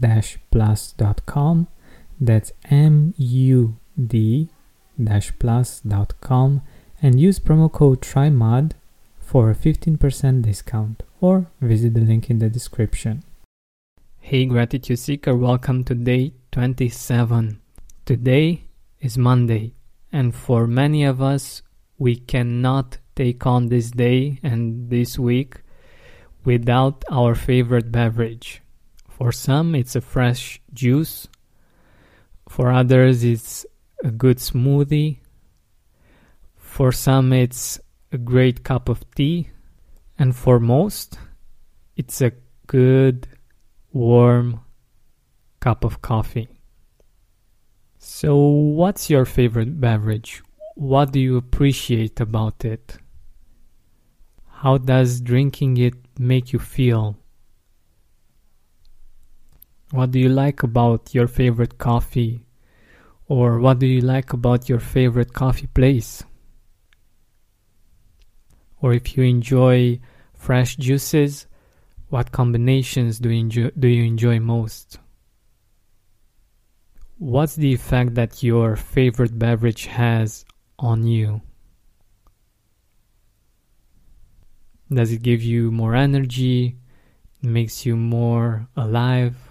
mood-plus.com. That's M U D plus.com and use promo code TRYMUD for a 15% discount or visit the link in the description. Hey Gratitude Seeker, welcome to day 27. Today is Monday, and for many of us, we cannot take on this day and this week without our favorite beverage. For some, it's a fresh juice. For others, it's a good smoothie for some, it's a great cup of tea, and for most, it's a good, warm cup of coffee. So, what's your favorite beverage? What do you appreciate about it? How does drinking it make you feel? What do you like about your favorite coffee? Or what do you like about your favorite coffee place? or if you enjoy fresh juices, what combinations do you enjoy, do you enjoy most? What's the effect that your favorite beverage has on you? Does it give you more energy? Makes you more alive?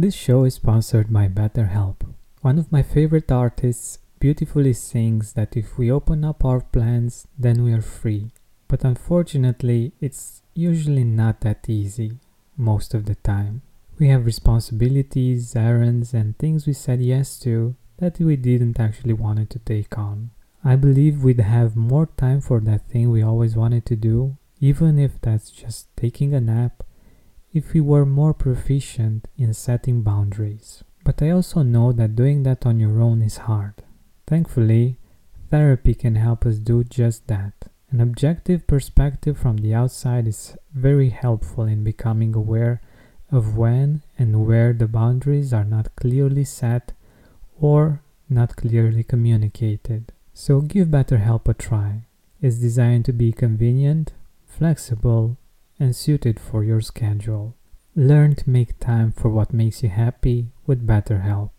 This show is sponsored by BetterHelp. One of my favorite artists beautifully sings that if we open up our plans, then we are free. But unfortunately, it's usually not that easy, most of the time. We have responsibilities, errands, and things we said yes to that we didn't actually want to take on. I believe we'd have more time for that thing we always wanted to do, even if that's just taking a nap, if we were more proficient in setting boundaries. But I also know that doing that on your own is hard. Thankfully, therapy can help us do just that. An objective perspective from the outside is very helpful in becoming aware of when and where the boundaries are not clearly set or not clearly communicated. So give BetterHelp a try. It's designed to be convenient, flexible, and suited for your schedule. Learn to make time for what makes you happy with BetterHelp.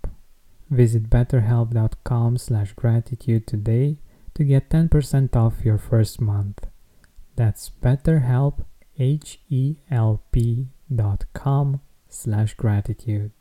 Visit betterhelp.com slash gratitude today to get 10% off your first month. That's betterhelp, H-E-L-P dot com slash gratitude.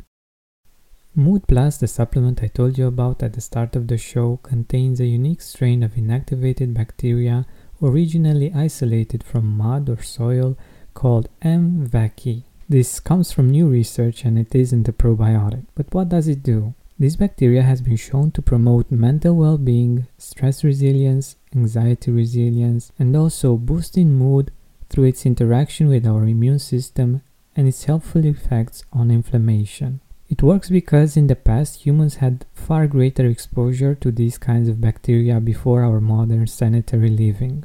Mood Plus, the supplement I told you about at the start of the show, contains a unique strain of inactivated bacteria originally isolated from mud or soil called M. vaccae. This comes from new research and it isn't a probiotic. But what does it do? This bacteria has been shown to promote mental well-being, stress resilience, anxiety resilience, and also boosting mood through its interaction with our immune system and its helpful effects on inflammation. It works because in the past humans had far greater exposure to these kinds of bacteria before our modern sanitary living.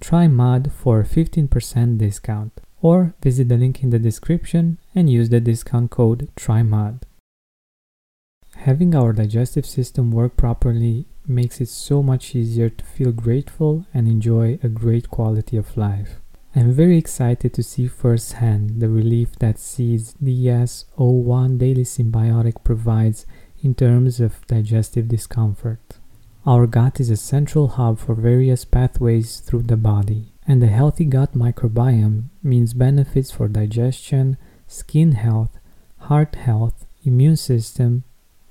TRYMUD for 15% discount. Or visit the link in the description and use the discount code TRYMUD. Having our digestive system work properly makes it so much easier to feel grateful and enjoy a great quality of life. I'm very excited to see firsthand the relief that Seed's DS01 Daily Synbiotic provides in terms of digestive discomfort. Our gut is a central hub for various pathways through the body, and a healthy gut microbiome means benefits for digestion, skin health, heart health, immune system,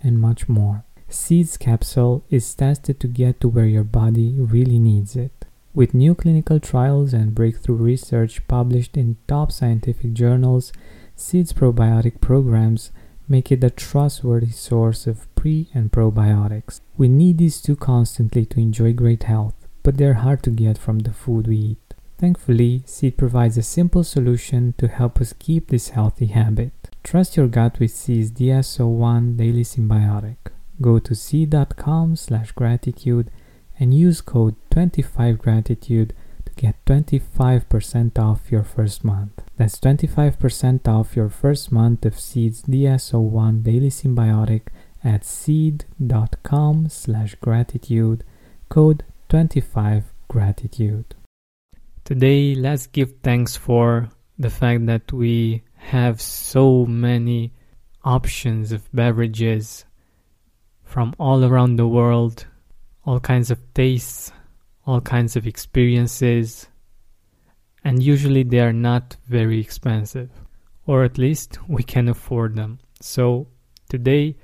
and much more. Seeds capsule is tested to get to where your body really needs it. With new clinical trials and breakthrough research published in top scientific journals, Seeds probiotic programs make it a trustworthy source of pre and probiotics. We need these two constantly to enjoy great health, but they're hard to get from the food we eat. Thankfully, Seed provides a simple solution to help us keep this healthy habit. Trust your gut with Seed's DS01 Daily Synbiotic. Go to seed.com slash gratitude and use code 25gratitude to get 25% off your first month. That's 25% off your first month of Seed's DS01 Daily Synbiotic at seed.com slash gratitude, code 25gratitude. Today, let's give thanks for the fact that we have so many options of beverages from all around the world, all kinds of tastes, all kinds of experiences, and usually they are not very expensive, or at least we can afford them. So today,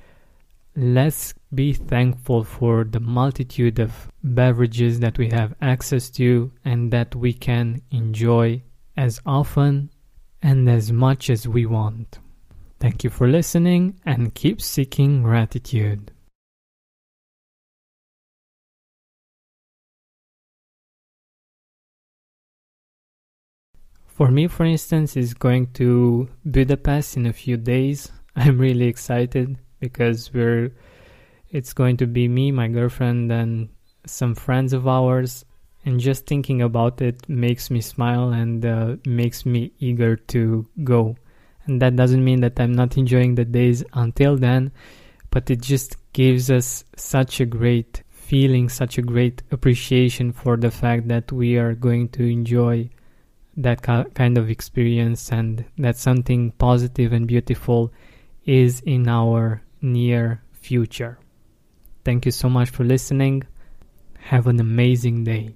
let's be thankful for the multitude of beverages that we have access to and that we can enjoy as often and as much as we want. Thank you for listening and keep seeking gratitude. For me, for instance, is going to Budapest in a few days. I'm really excited because we're it's going to be me, my girlfriend, and some friends of ours. And just thinking about it makes me smile and uh, makes me eager to go. And that doesn't mean that I'm not enjoying the days until then, but it just gives us such a great feeling, such a great appreciation for the fact that we are going to enjoy that kind of experience and that something positive and beautiful is in our near future. Thank you so much for listening. Have an amazing day.